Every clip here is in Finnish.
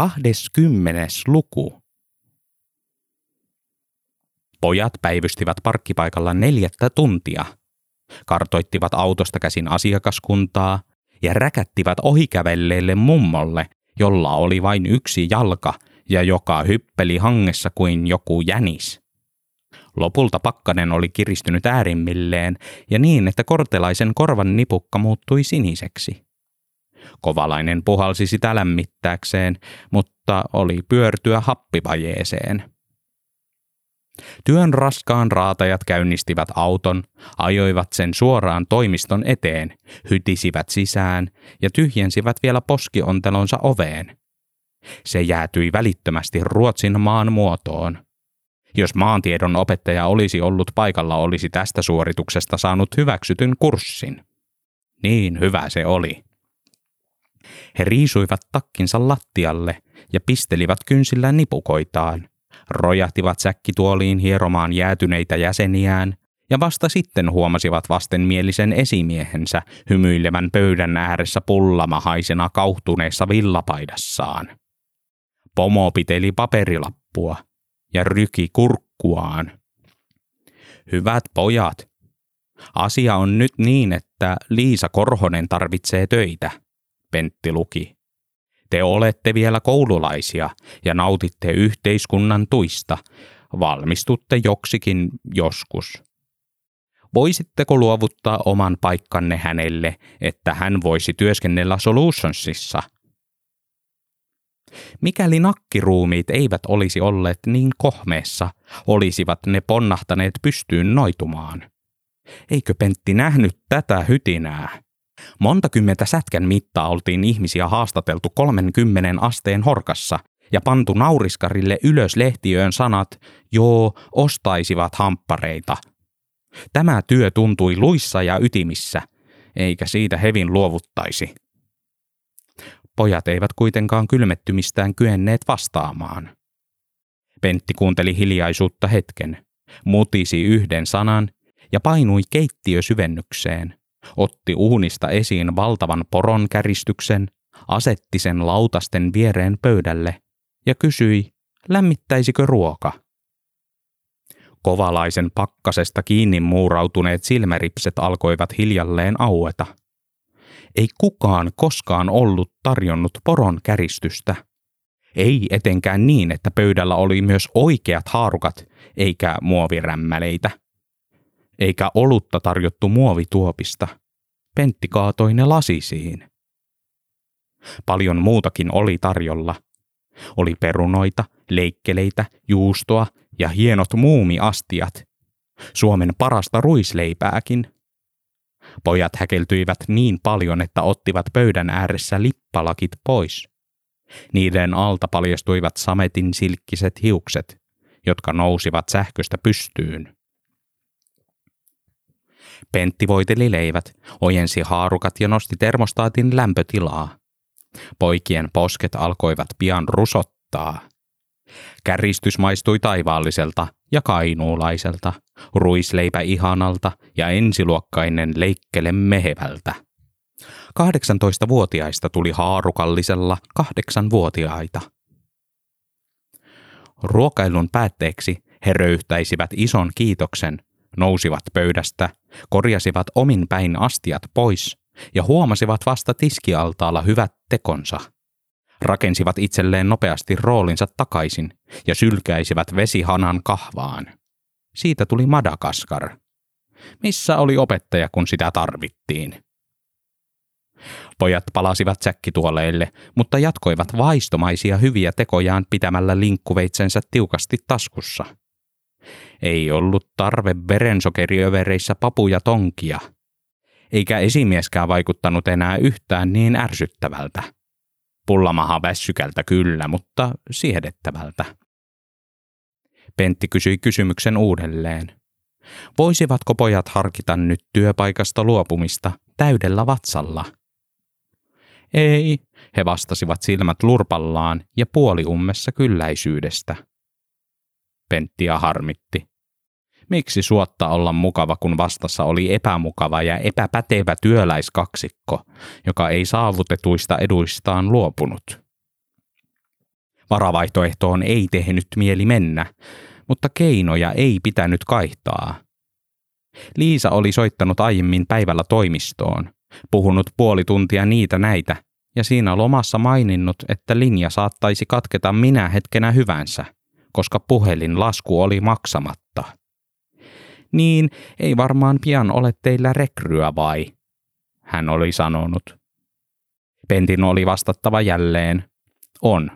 20. luku. Pojat päivystivät parkkipaikalla neljättä tuntia. Kartoittivat autosta käsin asiakaskuntaa ja räkättivät ohikävelleelle mummolle, jolla oli vain yksi jalka ja joka hyppeli hangessa kuin joku jänis. Lopulta pakkanen oli kiristynyt äärimmilleen ja niin, että kortelaisen korvan nipukka muuttui siniseksi. Kovalainen puhalsi sitä lämmittääkseen, mutta oli pyörtyä happivajeeseen. Työn raskaan raatajat käynnistivät auton, ajoivat sen suoraan toimiston eteen, hytisivät sisään ja tyhjensivät vielä poskiontelonsa oveen. Se jäätyi välittömästi Ruotsin maan muotoon. Jos maantiedon opettaja olisi ollut paikalla, olisi tästä suorituksesta saanut hyväksytyn kurssin. Niin hyvä se oli. He riisuivat takkinsa lattialle ja pistelivät kynsillä nipukoitaan, rojahtivat säkkituoliin hieromaan jäätyneitä jäseniään ja vasta sitten huomasivat vastenmielisen esimiehensä hymyilevän pöydän ääressä pullamahaisena kauhtuneessa villapaidassaan. Pomo piteli paperilappua ja ryki kurkkuaan. Hyvät pojat, asia on nyt niin, että Liisa Korhonen tarvitsee töitä, Pentti luki. Te olette vielä koululaisia ja nautitte yhteiskunnan tuista. Valmistutte joksikin joskus. Voisitteko luovuttaa oman paikkanne hänelle, että hän voisi työskennellä Solutionsissa? Mikäli nakkiruumiit eivät olisi olleet niin kohmeessa, olisivat ne ponnahtaneet pystyyn noitumaan. Eikö Pentti nähnyt tätä hytinää? Monta kymmentä sätkän mittaa oltiin ihmisiä haastateltu 30 asteen horkassa ja pantu nauriskarille ylös lehtiöön sanat, joo, ostaisivat hamppareita. Tämä työ tuntui luissa ja ytimissä, eikä siitä hevin luovuttaisi. Pojat eivät kuitenkaan kylmettymistään kyenneet vastaamaan. Pentti kuunteli hiljaisuutta hetken, mutisi yhden sanan ja painui keittiösyvennykseen otti uunista esiin valtavan poron käristyksen, asetti sen lautasten viereen pöydälle ja kysyi, lämmittäisikö ruoka. Kovalaisen pakkasesta kiinni muurautuneet silmäripset alkoivat hiljalleen aueta. Ei kukaan koskaan ollut tarjonnut poron käristystä. Ei etenkään niin, että pöydällä oli myös oikeat haarukat, eikä muovirämmäleitä eikä olutta tarjottu muovituopista. Pentti kaatoi ne lasisiin. Paljon muutakin oli tarjolla. Oli perunoita, leikkeleitä, juustoa ja hienot muumiastiat. Suomen parasta ruisleipääkin. Pojat häkeltyivät niin paljon, että ottivat pöydän ääressä lippalakit pois. Niiden alta paljastuivat sametin silkkiset hiukset, jotka nousivat sähköstä pystyyn. Pentti voiteli leivät, ojensi haarukat ja nosti termostaatin lämpötilaa. Poikien posket alkoivat pian rusottaa. Käristys maistui taivaalliselta ja kainuulaiselta, ruisleipä ihanalta ja ensiluokkainen leikkele mehevältä. 18-vuotiaista tuli haarukallisella kahdeksanvuotiaita. Ruokailun päätteeksi he röyhtäisivät ison kiitoksen nousivat pöydästä, korjasivat omin päin astiat pois ja huomasivat vasta tiskialtaalla hyvät tekonsa. Rakensivat itselleen nopeasti roolinsa takaisin ja sylkäisivät vesihanan kahvaan. Siitä tuli Madagaskar. Missä oli opettaja, kun sitä tarvittiin? Pojat palasivat säkkituoleille, mutta jatkoivat vaistomaisia hyviä tekojaan pitämällä linkkuveitsensä tiukasti taskussa – ei ollut tarve verensokeriövereissä papuja tonkia. Eikä esimieskään vaikuttanut enää yhtään niin ärsyttävältä. Pullamaha väsykältä kyllä, mutta siedettävältä. Pentti kysyi kysymyksen uudelleen. Voisivatko pojat harkita nyt työpaikasta luopumista täydellä vatsalla? Ei, he vastasivat silmät lurpallaan ja puoliummessa kylläisyydestä. Penttiä harmitti. Miksi suotta olla mukava, kun vastassa oli epämukava ja epäpätevä työläiskaksikko, joka ei saavutetuista eduistaan luopunut? Varavaihtoehtoon ei tehnyt mieli mennä, mutta keinoja ei pitänyt kaihtaa. Liisa oli soittanut aiemmin päivällä toimistoon, puhunut puoli tuntia niitä näitä ja siinä lomassa maininnut, että linja saattaisi katketa minä hetkenä hyvänsä, koska puhelin lasku oli maksamatta. Niin, ei varmaan pian ole teillä rekryä vai? Hän oli sanonut. Pentin oli vastattava jälleen. On.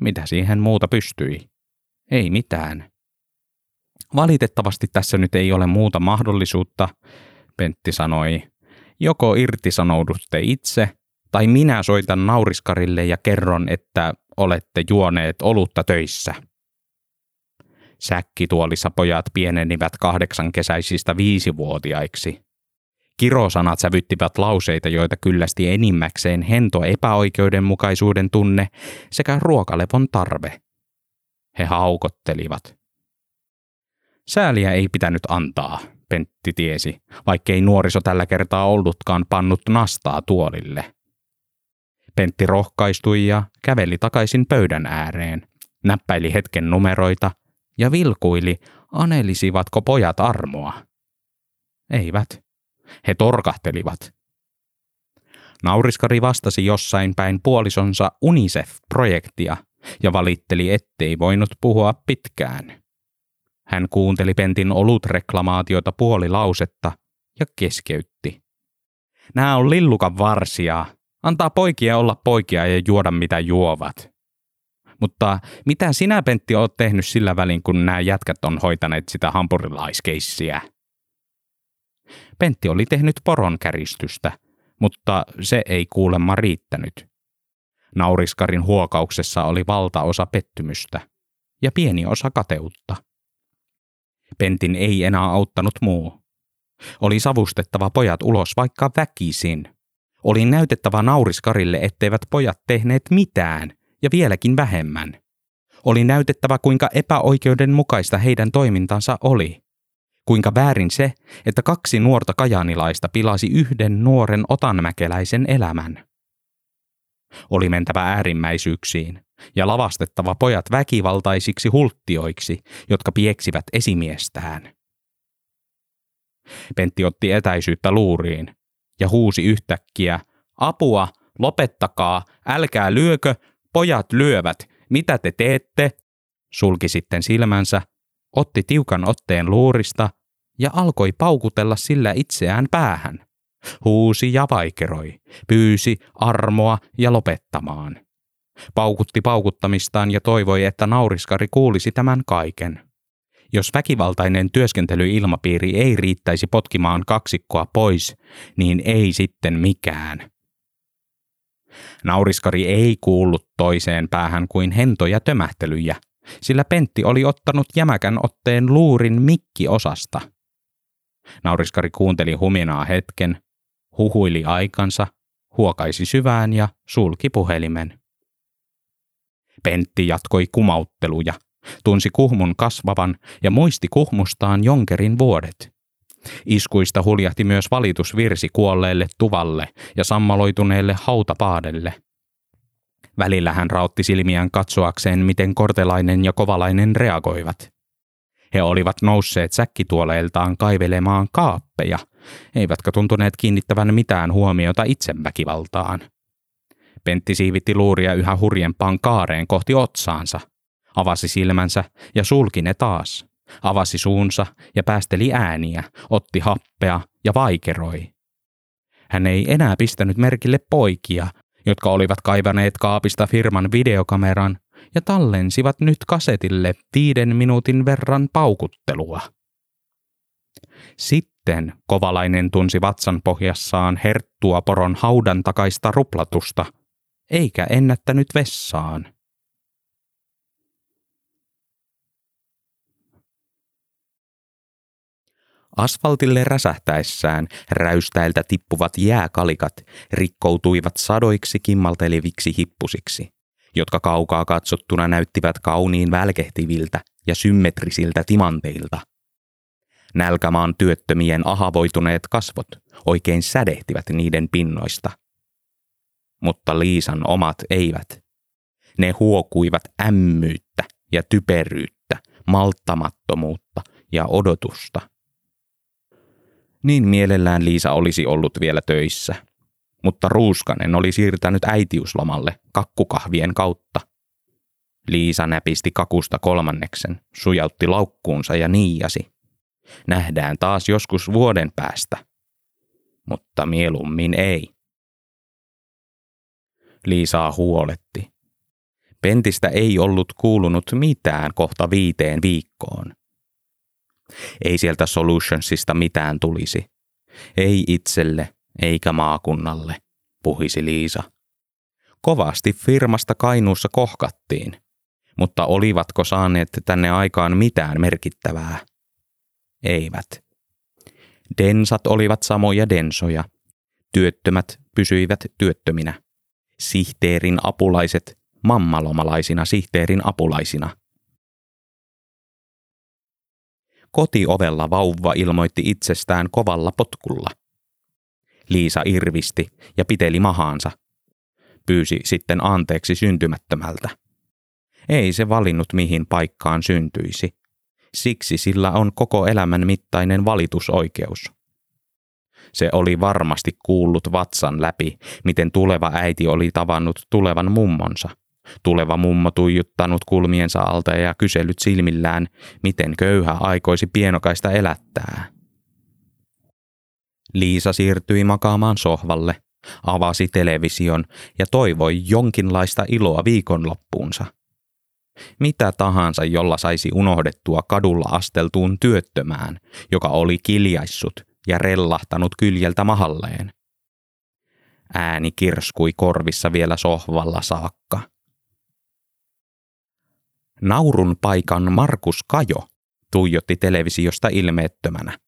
Mitä siihen muuta pystyi? Ei mitään. Valitettavasti tässä nyt ei ole muuta mahdollisuutta, Pentti sanoi. Joko irtisanoudutte itse, tai minä soitan nauriskarille ja kerron, että olette juoneet olutta töissä. Säkkituolissa pojat pienenivät kahdeksan kesäisistä viisivuotiaiksi. Kirosanat sävyttivät lauseita, joita kyllästi enimmäkseen hento epäoikeudenmukaisuuden tunne sekä ruokalevon tarve. He haukottelivat. Sääliä ei pitänyt antaa, Pentti tiesi, vaikkei nuoriso tällä kertaa ollutkaan pannut nastaa tuolille. Pentti rohkaistui ja käveli takaisin pöydän ääreen, näppäili hetken numeroita ja vilkuili, anelisivatko pojat armoa. Eivät. He torkahtelivat. Nauriskari vastasi jossain päin puolisonsa UNICEF-projektia ja valitteli, ettei voinut puhua pitkään. Hän kuunteli Pentin olutreklamaatiota puoli lausetta ja keskeytti. Nämä on lillukan varsia. Antaa poikia olla poikia ja juoda mitä juovat. Mutta mitä sinä, Pentti, oot tehnyt sillä välin, kun nämä jätkät on hoitaneet sitä hampurilaiskeissiä? Pentti oli tehnyt poronkäristystä, mutta se ei kuulemma riittänyt. Nauriskarin huokauksessa oli valtaosa pettymystä ja pieni osa kateutta. Pentin ei enää auttanut muu. Oli savustettava pojat ulos vaikka väkisin. Oli näytettävä nauriskarille, etteivät pojat tehneet mitään ja vieläkin vähemmän. Oli näytettävä, kuinka epäoikeudenmukaista heidän toimintansa oli. Kuinka väärin se, että kaksi nuorta kajanilaista pilasi yhden nuoren otanmäkeläisen elämän. Oli mentävä äärimmäisyyksiin ja lavastettava pojat väkivaltaisiksi hulttioiksi, jotka pieksivät esimiestään. Pentti otti etäisyyttä luuriin ja huusi yhtäkkiä, apua, lopettakaa, älkää lyökö, pojat lyövät, mitä te teette? Sulki sitten silmänsä, otti tiukan otteen luurista ja alkoi paukutella sillä itseään päähän. Huusi ja vaikeroi, pyysi armoa ja lopettamaan. Paukutti paukuttamistaan ja toivoi, että nauriskari kuulisi tämän kaiken. Jos väkivaltainen työskentelyilmapiiri ei riittäisi potkimaan kaksikkoa pois, niin ei sitten mikään. Nauriskari ei kuullut toiseen päähän kuin hentoja tömähtelyjä, sillä Pentti oli ottanut jämäkän otteen luurin mikkiosasta. Nauriskari kuunteli huminaa hetken, huhuili aikansa, huokaisi syvään ja sulki puhelimen. Pentti jatkoi kumautteluja, tunsi kuhmun kasvavan ja muisti kuhmustaan jonkerin vuodet. Iskuista huljahti myös valitusvirsi kuolleelle tuvalle ja sammaloituneelle hautapaadelle. Välillä hän rautti silmiään katsoakseen, miten kortelainen ja kovalainen reagoivat. He olivat nousseet säkkituoleiltaan kaivelemaan kaappeja, eivätkä tuntuneet kiinnittävän mitään huomiota itseväkivaltaan. Pentti siivitti luuria yhä hurjempaan kaareen kohti otsaansa, avasi silmänsä ja sulki ne taas, avasi suunsa ja päästeli ääniä, otti happea ja vaikeroi. Hän ei enää pistänyt merkille poikia, jotka olivat kaivaneet kaapista firman videokameran ja tallensivat nyt kasetille viiden minuutin verran paukuttelua. Sitten kovalainen tunsi vatsan pohjassaan herttua poron haudan takaista ruplatusta, eikä ennättänyt vessaan. Asfaltille räsähtäessään räystäiltä tippuvat jääkalikat rikkoutuivat sadoiksi kimmalteleviksi hippusiksi jotka kaukaa katsottuna näyttivät kauniin välkehtiviltä ja symmetrisiltä timanteilta. Nälkämaan työttömien ahavoituneet kasvot oikein sädehtivät niiden pinnoista. Mutta Liisan omat eivät. Ne huokuivat ämmyyttä ja typeryyttä, malttamattomuutta ja odotusta. Niin mielellään Liisa olisi ollut vielä töissä, mutta Ruuskanen oli siirtänyt äitiyslomalle kakkukahvien kautta. Liisa näpisti kakusta kolmanneksen, sujautti laukkuunsa ja niiasi. Nähdään taas joskus vuoden päästä. Mutta mieluummin ei. Liisaa huoletti. Pentistä ei ollut kuulunut mitään kohta viiteen viikkoon. Ei sieltä Solutionsista mitään tulisi. Ei itselle eikä maakunnalle, puhisi Liisa. Kovasti firmasta Kainuussa kohkattiin, mutta olivatko saaneet tänne aikaan mitään merkittävää? Eivät. Densat olivat samoja densoja. Työttömät pysyivät työttöminä. Sihteerin apulaiset mammalomalaisina sihteerin apulaisina. Kotiovella vauva ilmoitti itsestään kovalla potkulla. Liisa irvisti ja piteli mahaansa. Pyysi sitten anteeksi syntymättömältä. Ei se valinnut mihin paikkaan syntyisi. Siksi sillä on koko elämän mittainen valitusoikeus. Se oli varmasti kuullut vatsan läpi, miten tuleva äiti oli tavannut tulevan mummonsa. Tuleva mummo tuijuttanut kulmiensa alta ja kysellyt silmillään, miten köyhä aikoisi pienokaista elättää. Liisa siirtyi makaamaan sohvalle, avasi television ja toivoi jonkinlaista iloa viikonloppuunsa. Mitä tahansa, jolla saisi unohdettua kadulla asteltuun työttömään, joka oli kiljaissut ja rellahtanut kyljeltä mahalleen. Ääni kirskui korvissa vielä sohvalla saakka. Naurun paikan Markus Kajo tuijotti televisiosta ilmeettömänä.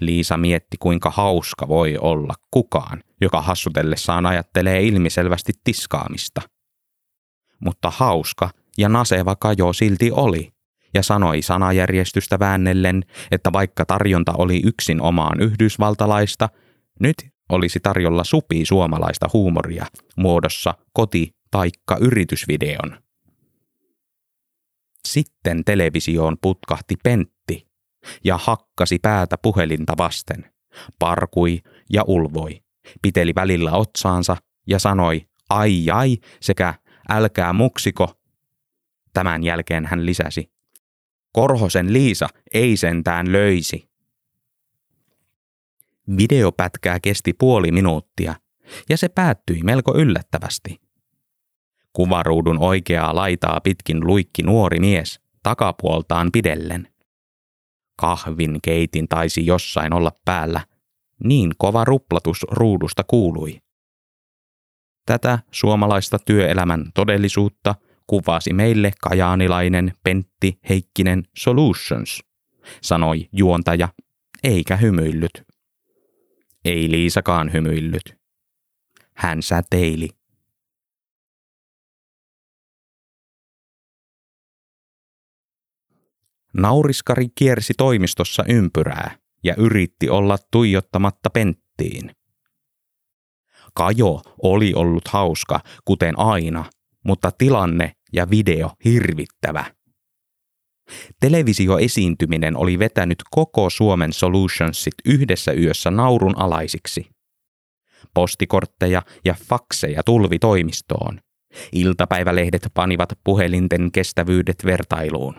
Liisa mietti, kuinka hauska voi olla kukaan, joka hassutellessaan ajattelee ilmiselvästi tiskaamista. Mutta hauska ja naseva Kajo silti oli, ja sanoi sanajärjestystä väännellen, että vaikka tarjonta oli yksin omaan yhdysvaltalaista, nyt olisi tarjolla supi suomalaista huumoria muodossa koti- taikka yritysvideon. Sitten televisioon putkahti Pentti ja hakkasi päätä puhelinta vasten. Parkui ja ulvoi, piteli välillä otsaansa ja sanoi ai ai sekä älkää muksiko. Tämän jälkeen hän lisäsi, Korhosen Liisa ei sentään löisi. Videopätkää kesti puoli minuuttia ja se päättyi melko yllättävästi. Kuvaruudun oikeaa laitaa pitkin luikki nuori mies, takapuoltaan pidellen. Kahvin keitin taisi jossain olla päällä. Niin kova ruplatus ruudusta kuului. Tätä suomalaista työelämän todellisuutta kuvasi meille kajaanilainen Pentti Heikkinen Solutions, sanoi juontaja, eikä hymyillyt. Ei Liisakaan hymyillyt. Hän säteili. Nauriskari kiersi toimistossa ympyrää ja yritti olla tuijottamatta penttiin. Kajo oli ollut hauska, kuten aina, mutta tilanne ja video hirvittävä. Televisioesiintyminen oli vetänyt koko Suomen Solutionsit yhdessä yössä naurun alaisiksi. Postikortteja ja fakseja tulvi toimistoon. Iltapäivälehdet panivat puhelinten kestävyydet vertailuun.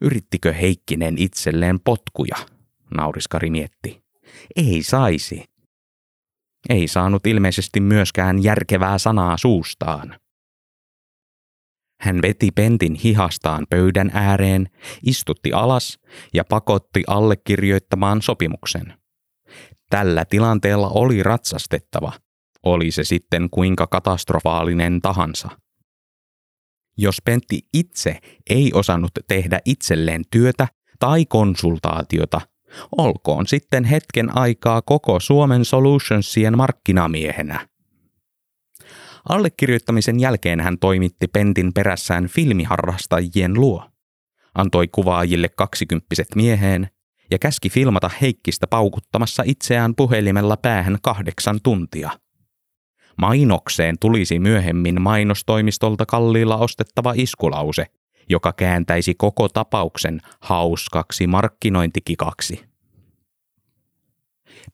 Yrittikö Heikkinen itselleen potkuja, nauriskari mietti. Ei saisi. Ei saanut ilmeisesti myöskään järkevää sanaa suustaan. Hän veti pentin hihastaan pöydän ääreen, istutti alas ja pakotti allekirjoittamaan sopimuksen. Tällä tilanteella oli ratsastettava, oli se sitten kuinka katastrofaalinen tahansa. Jos Pentti itse ei osannut tehdä itselleen työtä tai konsultaatiota, olkoon sitten hetken aikaa koko Suomen Solutionsien markkinamiehenä. Allekirjoittamisen jälkeen hän toimitti Pentin perässään filmiharrastajien luo. Antoi kuvaajille kaksikymppiset mieheen ja käski filmata Heikkistä paukuttamassa itseään puhelimella päähän kahdeksan tuntia. Mainokseen tulisi myöhemmin mainostoimistolta kalliilla ostettava iskulause, joka kääntäisi koko tapauksen hauskaksi markkinointikikaksi.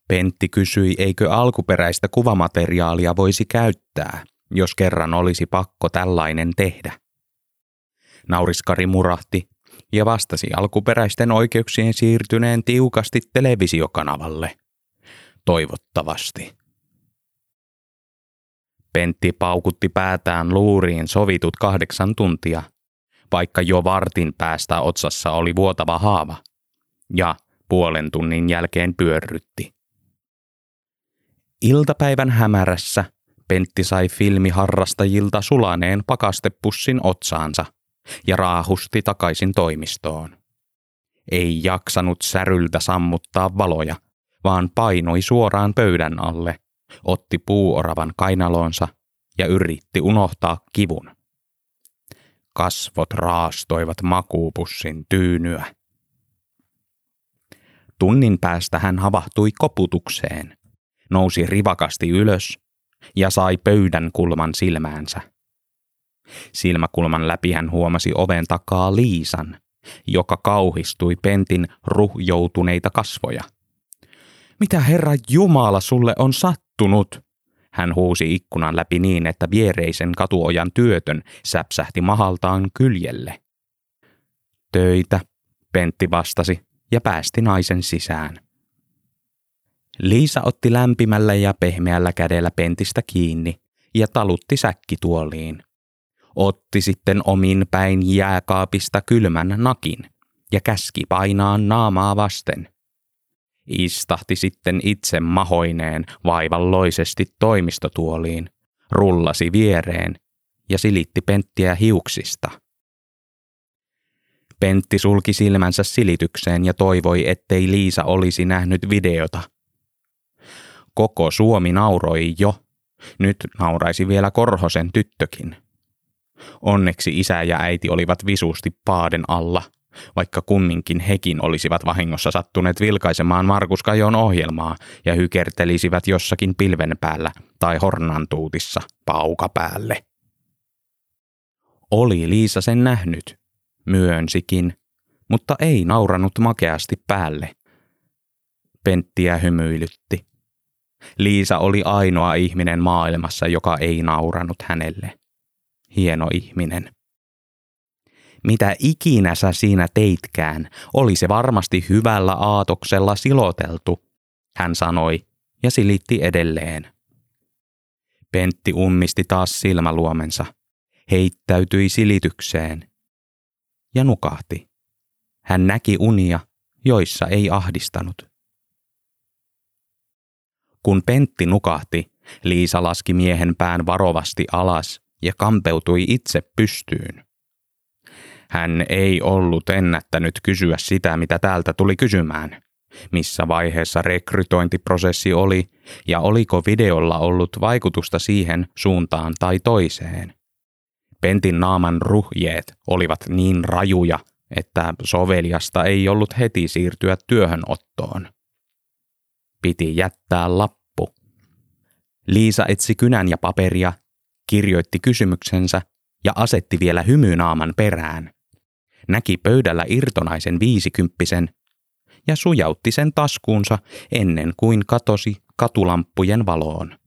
Pentti kysyi, eikö alkuperäistä kuvamateriaalia voisi käyttää, jos kerran olisi pakko tällainen tehdä. Nauriskari murahti ja vastasi alkuperäisten oikeuksien siirtyneen tiukasti televisiokanavalle. Toivottavasti. Pentti paukutti päätään luuriin sovitut kahdeksan tuntia, vaikka jo vartin päästä otsassa oli vuotava haava, ja puolen tunnin jälkeen pyörrytti. Iltapäivän hämärässä Pentti sai filmiharrastajilta sulaneen pakastepussin otsaansa ja raahusti takaisin toimistoon. Ei jaksanut säryltä sammuttaa valoja, vaan painoi suoraan pöydän alle, otti puuoravan kainalonsa ja yritti unohtaa kivun. Kasvot raastoivat makuupussin tyynyä. Tunnin päästä hän havahtui koputukseen, nousi rivakasti ylös ja sai pöydän kulman silmäänsä. Silmäkulman läpi hän huomasi oven takaa Liisan, joka kauhistui Pentin ruhjoutuneita kasvoja. Mitä herra Jumala sulle on sattunut? Hän huusi ikkunan läpi niin, että viereisen katuojan työtön säpsähti mahaltaan kyljelle. Töitä, Pentti vastasi ja päästi naisen sisään. Liisa otti lämpimällä ja pehmeällä kädellä Pentistä kiinni ja talutti säkkituoliin. Otti sitten omin päin jääkaapista kylmän nakin ja käski painaa naamaa vasten. Istahti sitten itse mahoineen vaivalloisesti toimistotuoliin, rullasi viereen ja silitti Penttiä hiuksista. Pentti sulki silmänsä silitykseen ja toivoi, ettei Liisa olisi nähnyt videota. Koko Suomi nauroi jo. Nyt nauraisi vielä Korhosen tyttökin. Onneksi isä ja äiti olivat visusti paaden alla – vaikka kumminkin hekin olisivat vahingossa sattuneet vilkaisemaan Markus Kajon ohjelmaa ja hykertelisivät jossakin pilven päällä tai hornantuutissa pauka päälle. Oli Liisa sen nähnyt, myönsikin, mutta ei nauranut makeasti päälle. Penttiä hymyilytti. Liisa oli ainoa ihminen maailmassa, joka ei nauranut hänelle. Hieno ihminen. Mitä ikinä sä siinä teitkään, oli se varmasti hyvällä aatoksella siloteltu, hän sanoi ja silitti edelleen. Pentti ummisti taas silmäluomensa, heittäytyi silitykseen ja nukahti. Hän näki unia, joissa ei ahdistanut. Kun Pentti nukahti, Liisa laski miehen pään varovasti alas ja kampeutui itse pystyyn. Hän ei ollut ennättänyt kysyä sitä, mitä täältä tuli kysymään. Missä vaiheessa rekrytointiprosessi oli ja oliko videolla ollut vaikutusta siihen suuntaan tai toiseen. Pentin naaman ruhjeet olivat niin rajuja, että soveliasta ei ollut heti siirtyä työhönottoon. Piti jättää lappu. Liisa etsi kynän ja paperia, kirjoitti kysymyksensä ja asetti vielä hymynaaman perään näki pöydällä irtonaisen viisikymppisen ja sujautti sen taskuunsa ennen kuin katosi katulampujen valoon.